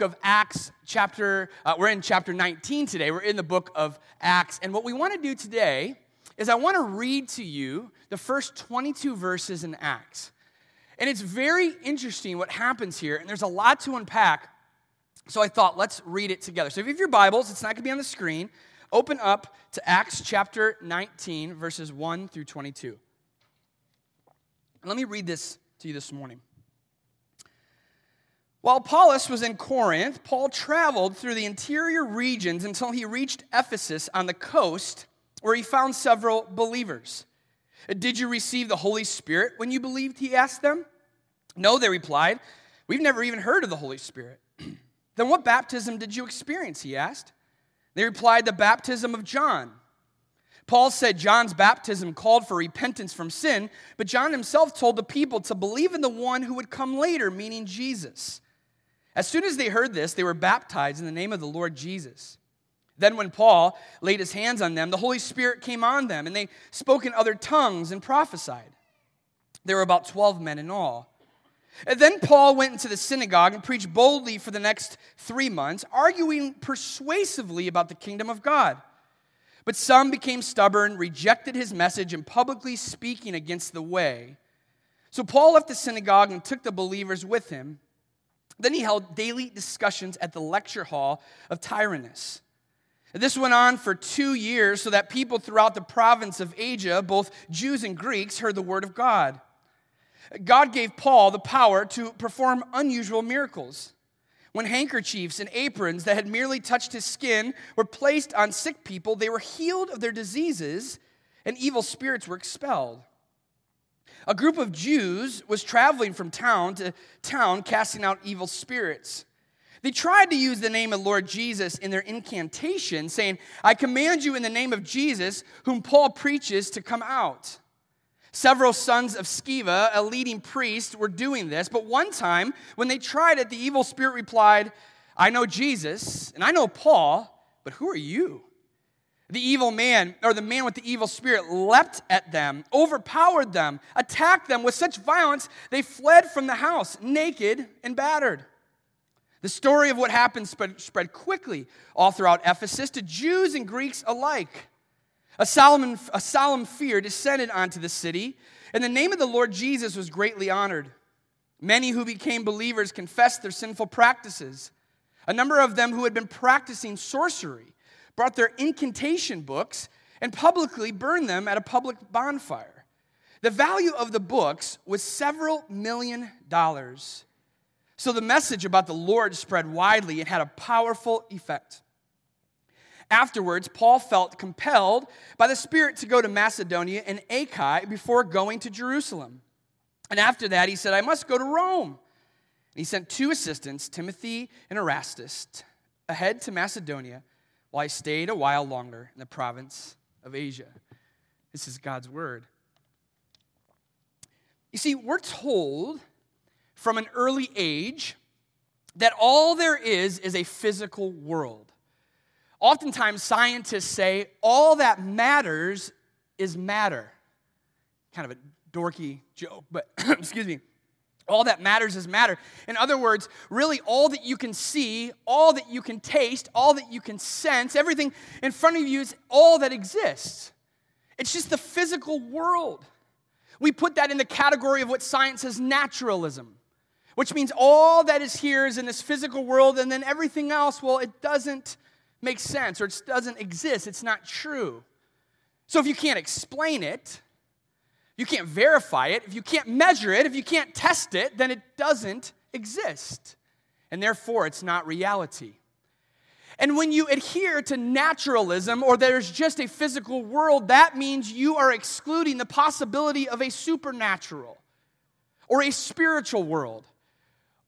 of Acts, chapter, uh, we're in chapter 19 today. We're in the book of Acts. And what we want to do today is I want to read to you the first 22 verses in Acts. And it's very interesting what happens here, and there's a lot to unpack. So I thought, let's read it together. So if you have your Bibles, it's not going to be on the screen. Open up to Acts chapter 19, verses 1 through 22. And let me read this to you this morning. While Apollos was in Corinth, Paul traveled through the interior regions until he reached Ephesus on the coast, where he found several believers. Did you receive the Holy Spirit when you believed? He asked them. No, they replied. We've never even heard of the Holy Spirit. then what baptism did you experience? He asked. They replied, The baptism of John. Paul said John's baptism called for repentance from sin, but John himself told the people to believe in the one who would come later, meaning Jesus. As soon as they heard this, they were baptized in the name of the Lord Jesus. Then, when Paul laid his hands on them, the Holy Spirit came on them, and they spoke in other tongues and prophesied. There were about 12 men in all. And then Paul went into the synagogue and preached boldly for the next three months, arguing persuasively about the kingdom of God. But some became stubborn, rejected his message, and publicly speaking against the way. So Paul left the synagogue and took the believers with him. Then he held daily discussions at the lecture hall of Tyrannus. This went on for two years so that people throughout the province of Asia, both Jews and Greeks, heard the word of God. God gave Paul the power to perform unusual miracles. When handkerchiefs and aprons that had merely touched his skin were placed on sick people, they were healed of their diseases and evil spirits were expelled. A group of Jews was traveling from town to town casting out evil spirits. They tried to use the name of Lord Jesus in their incantation, saying, I command you in the name of Jesus, whom Paul preaches, to come out. Several sons of Sceva, a leading priest, were doing this, but one time when they tried it, the evil spirit replied, I know Jesus and I know Paul, but who are you? The evil man, or the man with the evil spirit, leapt at them, overpowered them, attacked them with such violence they fled from the house, naked and battered. The story of what happened spread, quickly all throughout Ephesus to Jews and Greeks alike. A solemn, a solemn fear descended onto the city, and the name of the Lord Jesus was greatly honored. Many who became believers confessed their sinful practices. A number of them who had been practicing sorcery brought their incantation books and publicly burned them at a public bonfire. The value of the books was several million dollars. So the message about the Lord spread widely and had a powerful effect. Afterwards, Paul felt compelled by the Spirit to go to Macedonia and Achaia before going to Jerusalem. And after that, he said, I must go to Rome. And he sent two assistants, Timothy and Erastus, ahead to Macedonia while I stayed a while longer in the province of Asia. This is God's word. You see, we're told from an early age that all there is is a physical world. Oftentimes, scientists say all that matters is matter. Kind of a dorky joke, but excuse me. All that matters is matter. In other words, really all that you can see, all that you can taste, all that you can sense, everything in front of you is all that exists. It's just the physical world. We put that in the category of what science says naturalism, which means all that is here is in this physical world, and then everything else, well, it doesn't make sense or it doesn't exist. It's not true. So if you can't explain it, you can't verify it, if you can't measure it, if you can't test it, then it doesn't exist. And therefore, it's not reality. And when you adhere to naturalism or there's just a physical world, that means you are excluding the possibility of a supernatural or a spiritual world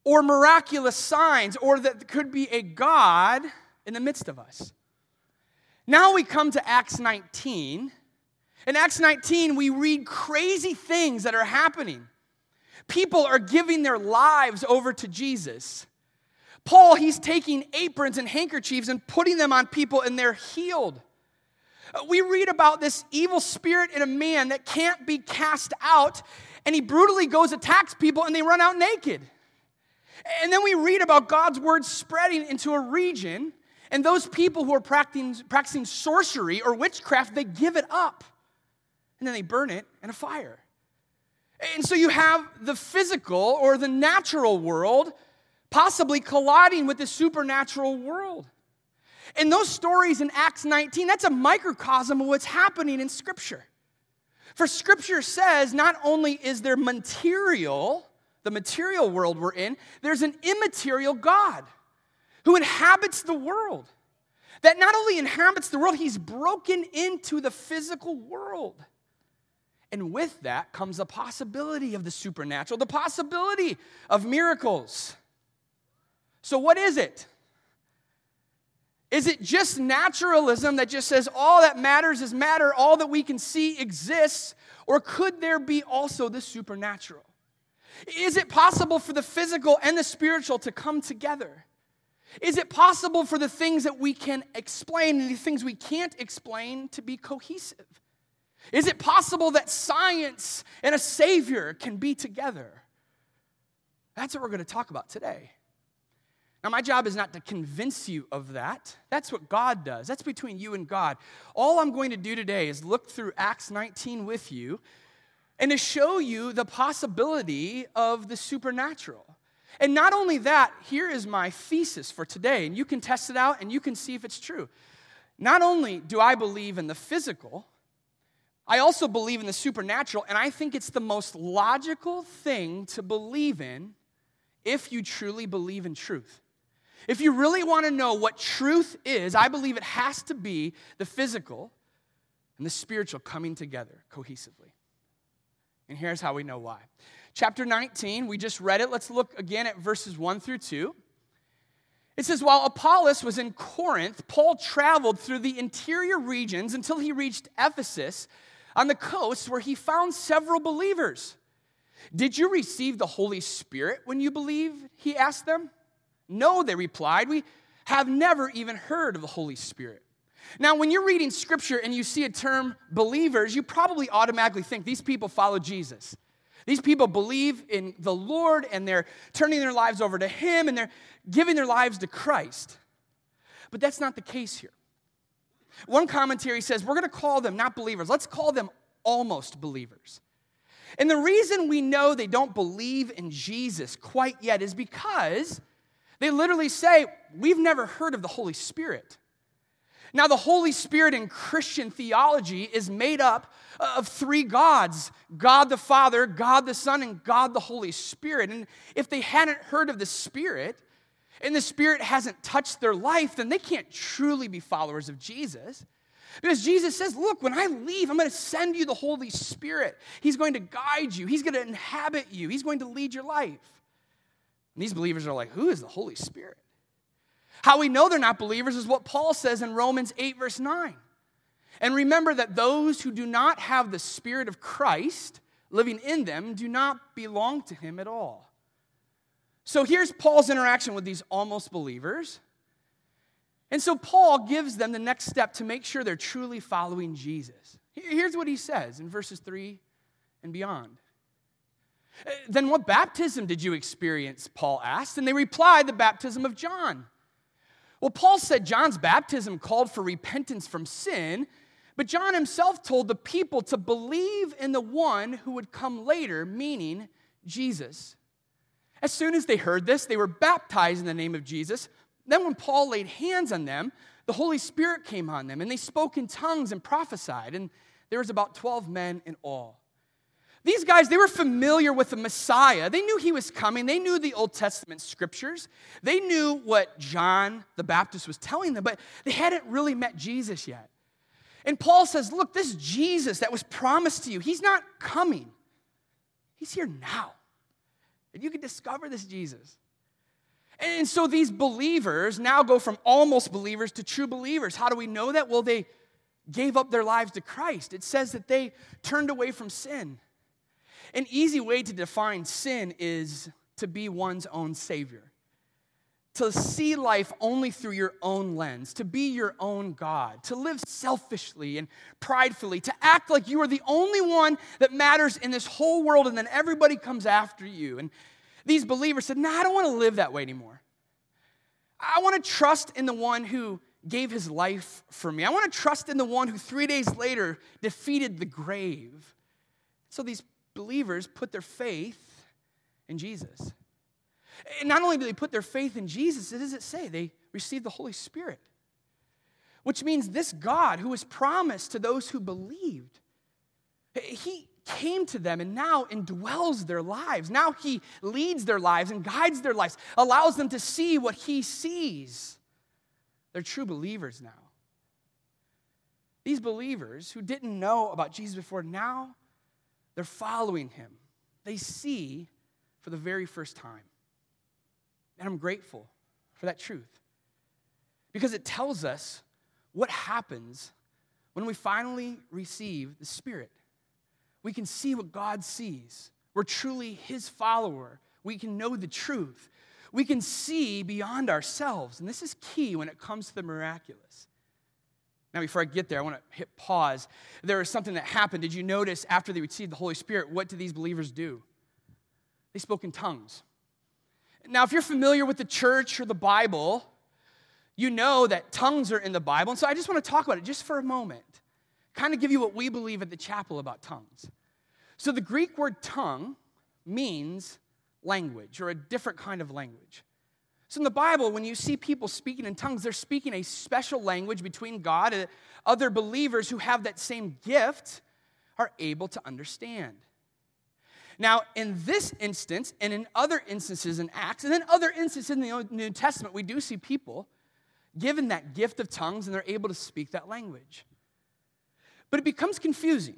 or miraculous signs or that could be a God in the midst of us. Now we come to Acts 19 in Acts 19, we read crazy things that are happening. People are giving their lives over to Jesus. Paul, he's taking aprons and handkerchiefs and putting them on people, and they're healed. Uh, we read about this evil spirit in a man that can't be cast out, and he brutally goes, attacks people, and they run out naked. And then we read about God's word spreading into a region, and those people who are practicing, practicing sorcery or witchcraft, they give it up. And then they burn it in a fire. And so you have the physical or the natural world possibly colliding with the supernatural world. And those stories in Acts 19, that's a microcosm of what's happening in Scripture. For Scripture says not only is there material, the material world we're in, there's an immaterial God who inhabits the world. That not only inhabits the world, he's broken into the physical world. And with that comes the possibility of the supernatural, the possibility of miracles. So, what is it? Is it just naturalism that just says all that matters is matter, all that we can see exists? Or could there be also the supernatural? Is it possible for the physical and the spiritual to come together? Is it possible for the things that we can explain and the things we can't explain to be cohesive? Is it possible that science and a Savior can be together? That's what we're going to talk about today. Now, my job is not to convince you of that. That's what God does. That's between you and God. All I'm going to do today is look through Acts 19 with you and to show you the possibility of the supernatural. And not only that, here is my thesis for today, and you can test it out and you can see if it's true. Not only do I believe in the physical, I also believe in the supernatural, and I think it's the most logical thing to believe in if you truly believe in truth. If you really want to know what truth is, I believe it has to be the physical and the spiritual coming together cohesively. And here's how we know why. Chapter 19, we just read it. Let's look again at verses 1 through 2. It says, While Apollos was in Corinth, Paul traveled through the interior regions until he reached Ephesus on the coast where he found several believers. Did you receive the Holy Spirit when you believed? He asked them. No, they replied. We have never even heard of the Holy Spirit. Now, when you're reading scripture and you see a term believers, you probably automatically think these people follow Jesus. These people believe in the Lord and they're turning their lives over to Him and they're giving their lives to Christ. But that's not the case here. One commentary says we're going to call them not believers, let's call them almost believers. And the reason we know they don't believe in Jesus quite yet is because they literally say, We've never heard of the Holy Spirit. Now, the Holy Spirit in Christian theology is made up of three gods God the Father, God the Son, and God the Holy Spirit. And if they hadn't heard of the Spirit, and the Spirit hasn't touched their life, then they can't truly be followers of Jesus. Because Jesus says, Look, when I leave, I'm going to send you the Holy Spirit. He's going to guide you, He's going to inhabit you, He's going to lead your life. And these believers are like, Who is the Holy Spirit? How we know they're not believers is what Paul says in Romans 8, verse 9. And remember that those who do not have the Spirit of Christ living in them do not belong to Him at all. So here's Paul's interaction with these almost believers. And so Paul gives them the next step to make sure they're truly following Jesus. Here's what he says in verses 3 and beyond. Uh, then what baptism did you experience? Paul asked. And they replied, The baptism of John. Well, Paul said John's baptism called for repentance from sin, but John himself told the people to believe in the one who would come later, meaning Jesus. As soon as they heard this, they were baptized in the name of Jesus. Then, when Paul laid hands on them, the Holy Spirit came on them, and they spoke in tongues and prophesied. And there was about 12 men in all. These guys, they were familiar with the Messiah. They knew he was coming. They knew the Old Testament scriptures. They knew what John the Baptist was telling them, but they hadn't really met Jesus yet. And Paul says, Look, this Jesus that was promised to you, he's not coming, he's here now. And you can discover this Jesus. And so these believers now go from almost believers to true believers. How do we know that? Well, they gave up their lives to Christ. It says that they turned away from sin. An easy way to define sin is to be one's own savior, to see life only through your own lens, to be your own God, to live selfishly and pridefully, to act like you are the only one that matters in this whole world and then everybody comes after you. And These believers said, Nah, I don't want to live that way anymore. I want to trust in the one who gave his life for me. I want to trust in the one who three days later defeated the grave. So these believers put their faith in Jesus. And not only do they put their faith in Jesus, what does it say? They received the Holy Spirit, which means this God who was promised to those who believed, he came to them and now indwells their lives. Now he leads their lives and guides their lives, allows them to see what he sees. They're true believers now. These believers who didn't know about Jesus before, now they're following him. They see for the very first time. And I'm grateful for that truth because it tells us what happens when we finally receive the Spirit. We can see what God sees. We're truly His follower. We can know the truth. We can see beyond ourselves. And this is key when it comes to the miraculous. Now, before I get there, I want to hit pause. There is something that happened. Did you notice after they received the Holy Spirit, what did these believers do? They spoke in tongues. Now, if you're familiar with the church or the Bible, you know that tongues are in the Bible. And so I just want to talk about it just for a moment, kind of give you what we believe at the chapel about tongues. So the Greek word tongue means language or a different kind of language. So in the Bible, when you see people speaking in tongues, they're speaking a special language between God and other believers who have that same gift are able to understand. Now, in this instance, and in other instances in Acts, and then other instances in the New Testament, we do see people given that gift of tongues and they're able to speak that language. But it becomes confusing.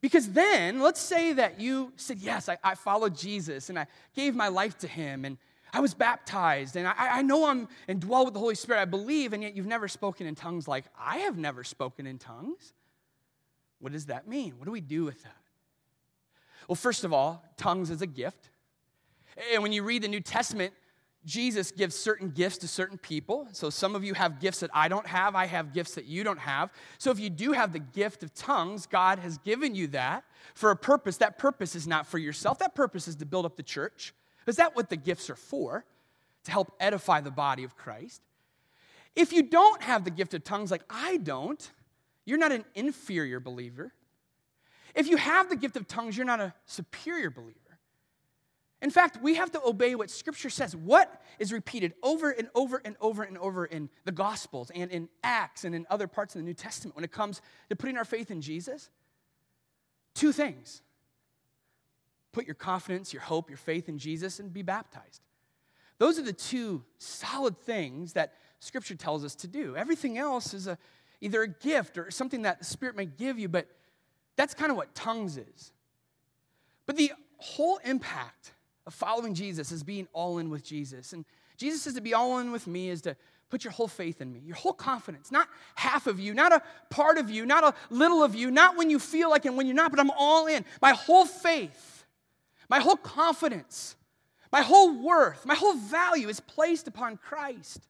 Because then, let's say that you said, Yes, I, I followed Jesus and I gave my life to him and I was baptized and I, I know I'm indwelled with the Holy Spirit. I believe, and yet you've never spoken in tongues like I have never spoken in tongues. What does that mean? What do we do with that? Well, first of all, tongues is a gift. And when you read the New Testament, Jesus gives certain gifts to certain people. So some of you have gifts that I don't have. I have gifts that you don't have. So if you do have the gift of tongues, God has given you that for a purpose. That purpose is not for yourself, that purpose is to build up the church. Is that what the gifts are for? To help edify the body of Christ. If you don't have the gift of tongues like I don't, you're not an inferior believer. If you have the gift of tongues, you're not a superior believer. In fact, we have to obey what Scripture says. What is repeated over and over and over and over in the Gospels and in Acts and in other parts of the New Testament when it comes to putting our faith in Jesus? Two things put your confidence, your hope, your faith in Jesus, and be baptized. Those are the two solid things that Scripture tells us to do. Everything else is a, either a gift or something that the Spirit may give you, but that's kind of what tongues is. But the whole impact of following Jesus is being all in with Jesus. And Jesus says to be all in with me is to put your whole faith in me, your whole confidence, not half of you, not a part of you, not a little of you, not when you feel like and when you're not, but I'm all in. My whole faith, my whole confidence, my whole worth, my whole value is placed upon Christ.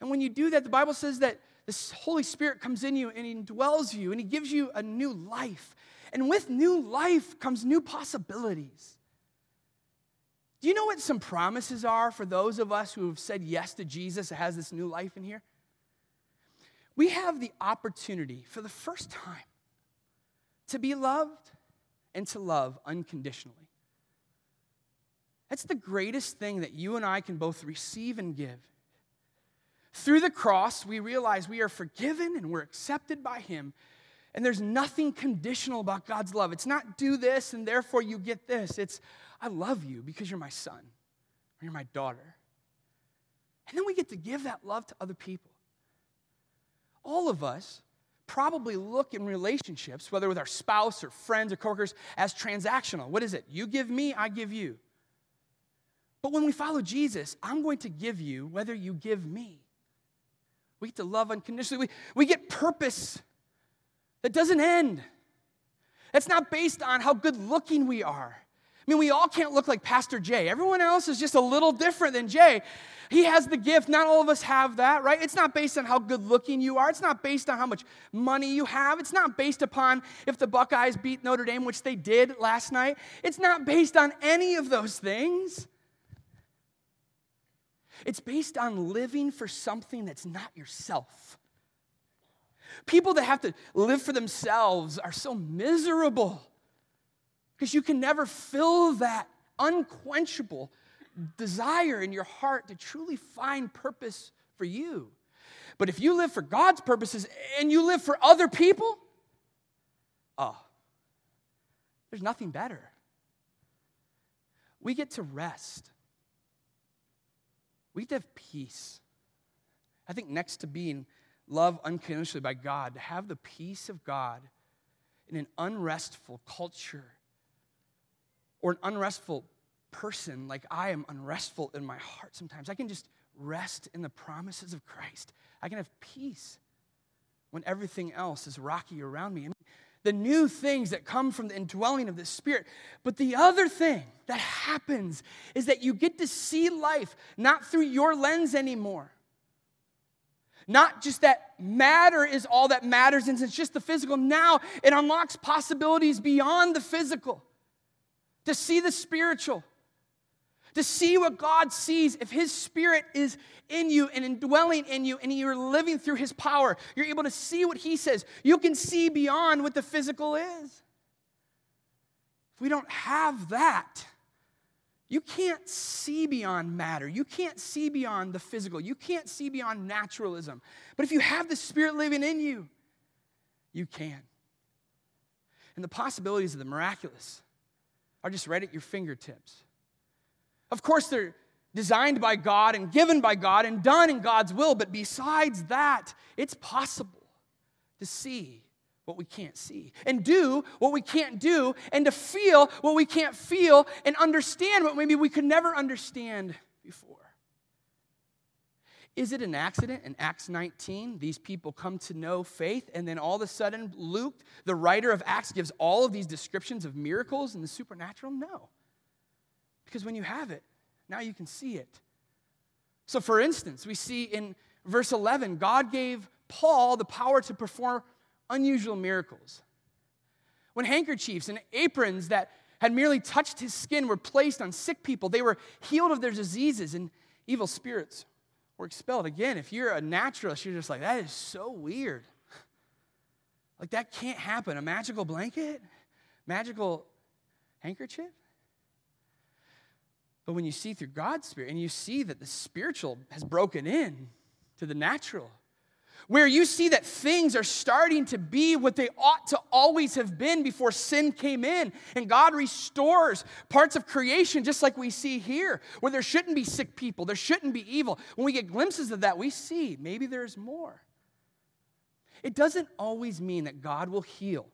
And when you do that, the Bible says that the Holy Spirit comes in you and He dwells you and He gives you a new life. And with new life comes new possibilities. Do you know what some promises are for those of us who have said yes to Jesus that has this new life in here? We have the opportunity for the first time to be loved and to love unconditionally. That's the greatest thing that you and I can both receive and give. Through the cross, we realize we are forgiven and we're accepted by Him. And there's nothing conditional about God's love. It's not do this and therefore you get this. It's I love you because you're my son or you're my daughter. And then we get to give that love to other people. All of us probably look in relationships, whether with our spouse or friends or coworkers, as transactional. What is it? You give me, I give you. But when we follow Jesus, I'm going to give you whether you give me. We get to love unconditionally. We, we get purpose that doesn't end. It's not based on how good looking we are, I mean, we all can't look like Pastor Jay. Everyone else is just a little different than Jay. He has the gift. Not all of us have that, right? It's not based on how good looking you are. It's not based on how much money you have. It's not based upon if the Buckeyes beat Notre Dame, which they did last night. It's not based on any of those things. It's based on living for something that's not yourself. People that have to live for themselves are so miserable because you can never fill that unquenchable desire in your heart to truly find purpose for you. But if you live for God's purposes and you live for other people, oh, there's nothing better. We get to rest. We get to have peace. I think next to being loved unconditionally by God, to have the peace of God in an unrestful culture or an unrestful person like I am unrestful in my heart sometimes. I can just rest in the promises of Christ. I can have peace when everything else is rocky around me. I mean, the new things that come from the indwelling of the Spirit. But the other thing that happens is that you get to see life not through your lens anymore. Not just that matter is all that matters and it's just the physical. Now it unlocks possibilities beyond the physical to see the spiritual, to see what God sees. If His Spirit is in you and indwelling in you and you're living through His power, you're able to see what He says. You can see beyond what the physical is. If we don't have that, you can't see beyond matter. You can't see beyond the physical. You can't see beyond naturalism. But if you have the Spirit living in you, you can. And the possibilities of the miraculous are just right at your fingertips. Of course, they're designed by God and given by God and done in God's will, but besides that, it's possible to see what we can't see and do what we can't do and to feel what we can't feel and understand what maybe we could never understand before. Is it an accident in Acts 19? These people come to know faith, and then all of a sudden, Luke, the writer of Acts, gives all of these descriptions of miracles and the supernatural? No. Because when you have it, now you can see it. So, for instance, we see in verse 11, God gave Paul the power to perform unusual miracles. When handkerchiefs and aprons that had merely touched his skin were placed on sick people, they were healed of their diseases and evil spirits were expelled. Again, if you're a naturalist, you're just like, that is so weird. Like, that can't happen. A magical blanket? Magical handkerchief? But when you see through God's Spirit and you see that the spiritual has broken in to the natural, where you see that things are starting to be what they ought to always have been before sin came in. And God restores parts of creation, just like we see here, where there shouldn't be sick people, there shouldn't be evil. When we get glimpses of that, we see maybe there's more. It doesn't always mean that God will heal.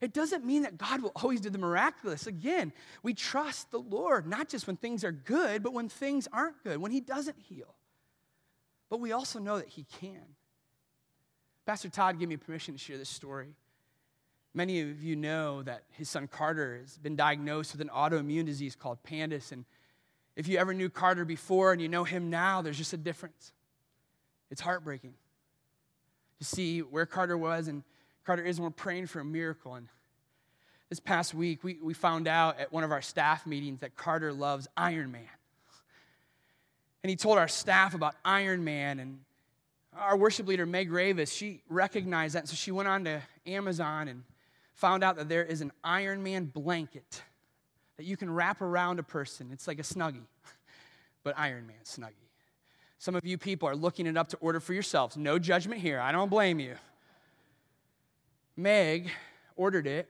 It doesn't mean that God will always do the miraculous. Again, we trust the Lord, not just when things are good, but when things aren't good, when He doesn't heal. But we also know that He can. Pastor Todd gave me permission to share this story. Many of you know that his son Carter has been diagnosed with an autoimmune disease called PANDAS. And if you ever knew Carter before and you know him now, there's just a difference. It's heartbreaking to see where Carter was and Carter is, and we're praying for a miracle. And this past week, we, we found out at one of our staff meetings that Carter loves Iron Man. And he told our staff about Iron Man and our worship leader, Meg Ravis, she recognized that. And So she went on to Amazon and found out that there is an Iron Man blanket that you can wrap around a person. It's like a snuggie, but Iron Man snuggie. Some of you people are looking it up to order for yourselves. No judgment here. I don't blame you. Meg ordered it,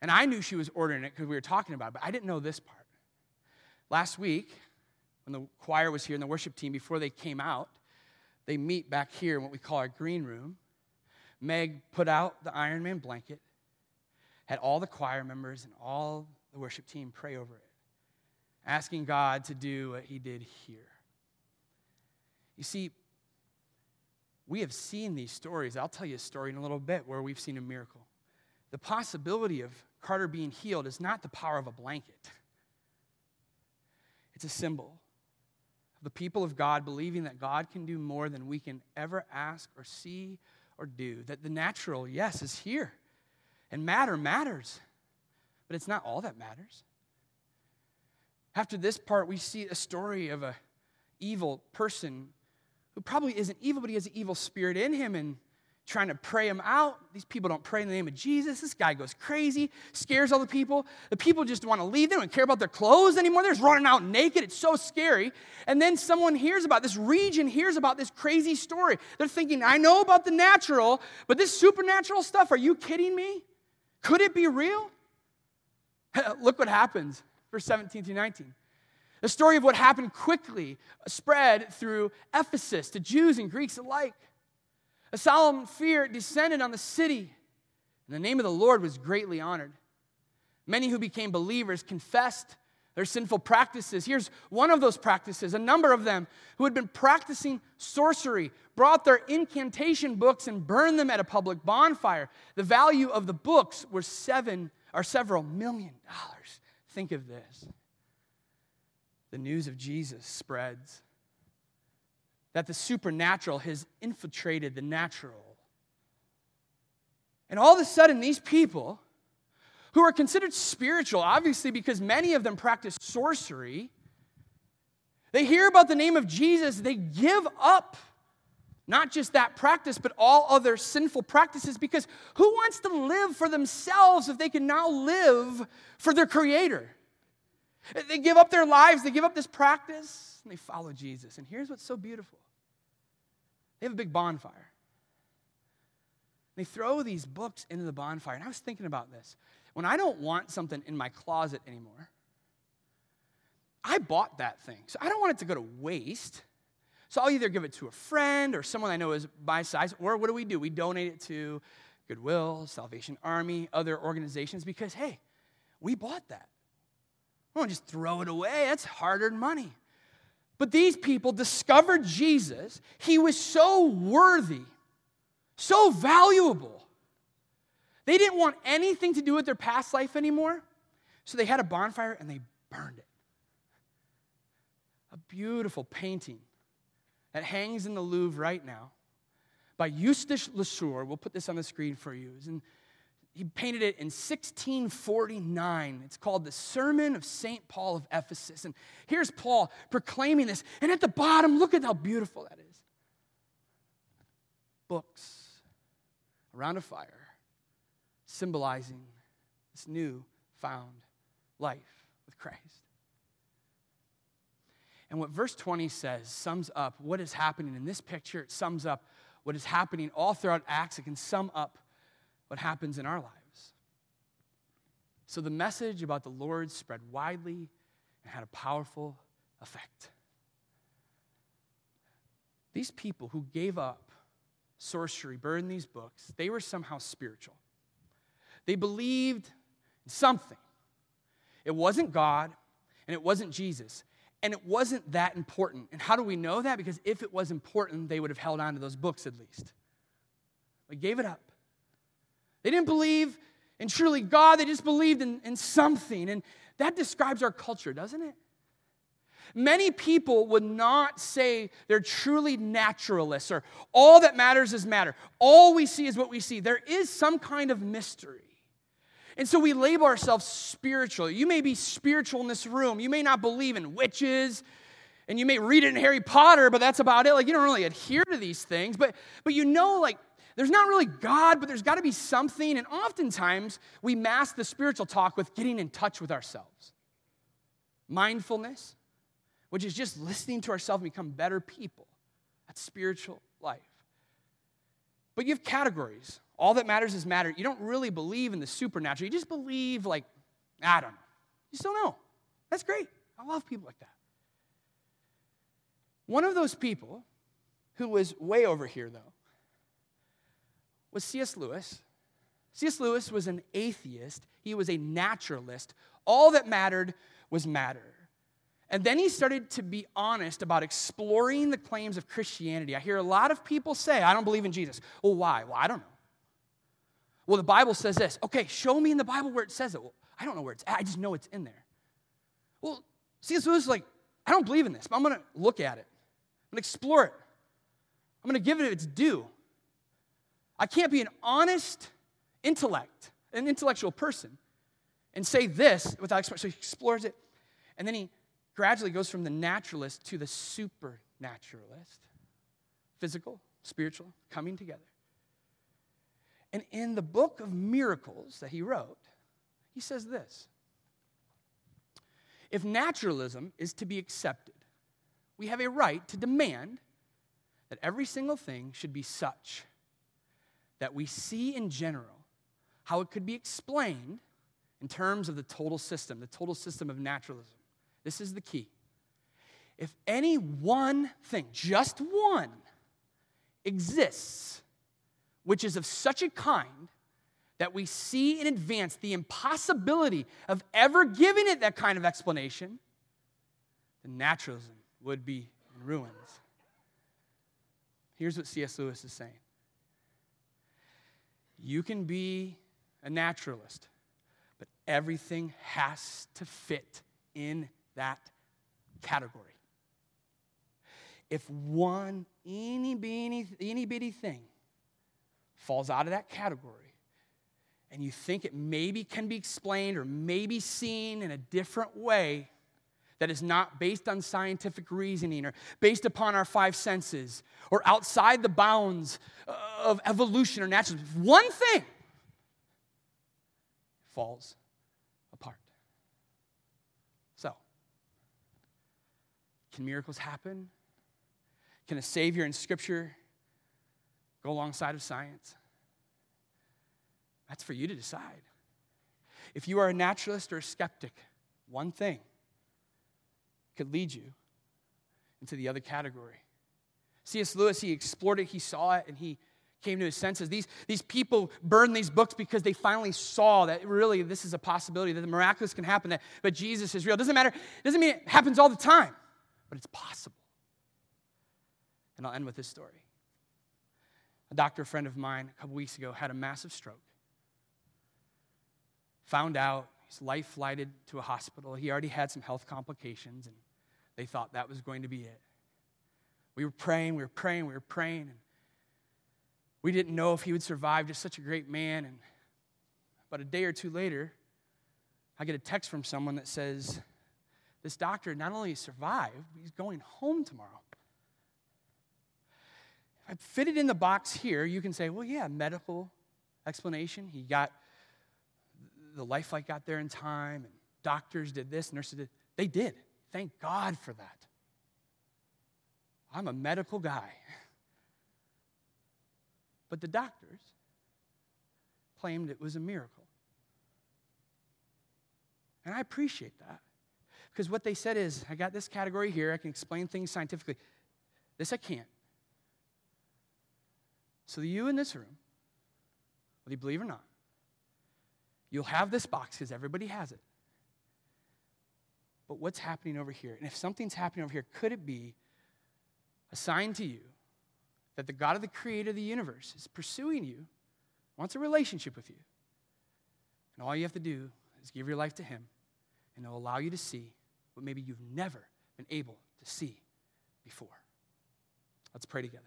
and I knew she was ordering it because we were talking about it, but I didn't know this part. Last week, when the choir was here and the worship team, before they came out, they meet back here in what we call our green room. Meg put out the Iron Man blanket, had all the choir members and all the worship team pray over it, asking God to do what he did here. You see, we have seen these stories. I'll tell you a story in a little bit where we've seen a miracle. The possibility of Carter being healed is not the power of a blanket, it's a symbol of the people of God believing that God can do more than we can ever ask or see or do. That the natural, yes, is here. And matter matters, but it's not all that matters. After this part, we see a story of a evil person who probably isn't evil, but he has an evil spirit in him and trying to pray him out. These people don't pray in the name of Jesus. This guy goes crazy, scares all the people. The people just want to leave. They don't care about their clothes anymore. They're just running out naked. It's so scary. And then someone hears about this region, hears about this crazy story. They're thinking, I know about the natural, but this supernatural stuff, are you kidding me? Could it be real? Look what happens, verse 17 through 19. The story of what happened quickly spread through Ephesus to Jews and Greeks alike. A solemn fear descended on the city, and the name of the Lord was greatly honored. Many who became believers confessed their sinful practices. Here's one of those practices. A number of them who had been practicing sorcery brought their incantation books and burned them at a public bonfire. The value of the books was seven or several million dollars. Think of this. The news of Jesus spreads that the supernatural has infiltrated the natural. And all of a sudden, these people who are considered spiritual, obviously because many of them practice sorcery, they hear about the name of Jesus, they give up not just that practice, but all other sinful practices because who wants to live for themselves if they can now live for their Creator? They give up their lives, they give up this practice, and they follow Jesus. And here's what's so beautiful they have a big bonfire. They throw these books into the bonfire. And I was thinking about this. When I don't want something in my closet anymore, I bought that thing. So I don't want it to go to waste. So I'll either give it to a friend or someone I know is my size, or what do we do? We donate it to Goodwill, Salvation Army, other organizations because, hey, we bought that. Don't just throw it away. That's hard earned money. But these people discovered Jesus. He was so worthy, so valuable. They didn't want anything to do with their past life anymore. So they had a bonfire and they burned it. A beautiful painting that hangs in the Louvre right now by Eustache Lesueur. We'll put this on the screen for you. And he painted it in 1649. It's called the Sermon of St. Paul of Ephesus. And here's Paul proclaiming this. And at the bottom, look at how beautiful that is. Books around a fire, symbolizing this new found life with Christ. And what verse 20 says sums up what is happening in this picture. It sums up what is happening all throughout Acts. It can sum up what happens in our lives. So the message about the Lord spread widely and had a powerful effect. These people who gave up sorcery, burned these books, they were somehow spiritual. They believed in something. It wasn't God and it wasn't Jesus. And it wasn't that important. And how do we know that? Because if it was important, they would have held on to those books at least. They gave it up. They didn't believe in truly God, they just believed in, in something. And that describes our culture, doesn't it? Many people would not say they're truly naturalists or all that matters is matter. All we see is what we see. There is some kind of mystery. And so we label ourselves spiritual. You may be spiritual in this room. You may not believe in witches, and you may read it in Harry Potter, but that's about it. Like you don't really adhere to these things, but but you know like there's not really God, but there's got to be something. And oftentimes we mask the spiritual talk with getting in touch with ourselves. Mindfulness, which is just listening to ourselves and become better people. That's spiritual life. But you have categories. All that matters is matter. You don't really believe in the supernatural. You just believe, like, I don't know. You still know. That's great. I love people like that. One of those people who was way over here, though, was C.S. Lewis. C.S. Lewis was an atheist, he was a naturalist. All that mattered was matter. And then he started to be honest about exploring the claims of Christianity. I hear a lot of people say, I don't believe in Jesus. Well, why? Well, I don't know. Well, the Bible says this. Okay, show me in the Bible where it says it. Well, I don't know where it's at. I just know it's in there. Well, C.S. Lewis is like, I don't believe in this, but I'm going to look at it. I'm going to explore it. I'm going to give it its due. I can't be an honest intellect, an intellectual person, and say this without. So he explores it, and then he gradually goes from the naturalist to the supernaturalist physical, spiritual, coming together. And in the book of miracles that he wrote, he says this If naturalism is to be accepted, we have a right to demand that every single thing should be such that we see in general how it could be explained in terms of the total system, the total system of naturalism. This is the key. If any one thing, just one, exists, which is of such a kind that we see in advance the impossibility of ever giving it that kind of explanation, then naturalism would be in ruins. Here's what C.S. Lewis is saying You can be a naturalist, but everything has to fit in that category. If one any bitty, any bitty thing falls out of that category, and you think it maybe can be explained or maybe seen in a different way that is not based on scientific reasoning or based upon our five senses or outside the bounds uh, of evolution or naturalism, one thing falls apart. So, can miracles happen? Can a Savior in Scripture go alongside of science? That's for you to decide. If you are a naturalist or a skeptic, one thing could lead you into the other category. C.S. Lewis, he explored it, he saw it, and he came to his senses. These, these people burned these books because they finally saw that really this is a possibility, that the miraculous can happen, that, but Jesus is real. Doesn't matter, doesn't mean it happens all the time, but it's possible. And I'll end with this story. A doctor friend of mine a couple weeks ago had a massive stroke. Found out he's life flighted to a hospital. He already had some health complications, and they thought that was going to be it. We were praying, we were praying, we were praying, and we didn't know if he would survive. Just such a great man. And but a day or two later, I get a text from someone that says, This doctor not only survived, but he's going home tomorrow. I fit it in the box here, you can say, well, yeah, medical explanation. He got the life flight got there in time, and doctors did this, nurses did. They did. Thank God for that. I'm a medical guy. But the doctors claimed it was a miracle. And I appreciate that. Because what they said is, I got this category here, I can explain things scientifically. This I can't. So, you in this room, whether you believe or not, you'll have this box because everybody has it. But what's happening over here? And if something's happening over here, could it be a sign to you that the God of the creator of the universe is pursuing you, wants a relationship with you? And all you have to do is give your life to Him, and He'll allow you to see what maybe you've never been able to see before. Let's pray together.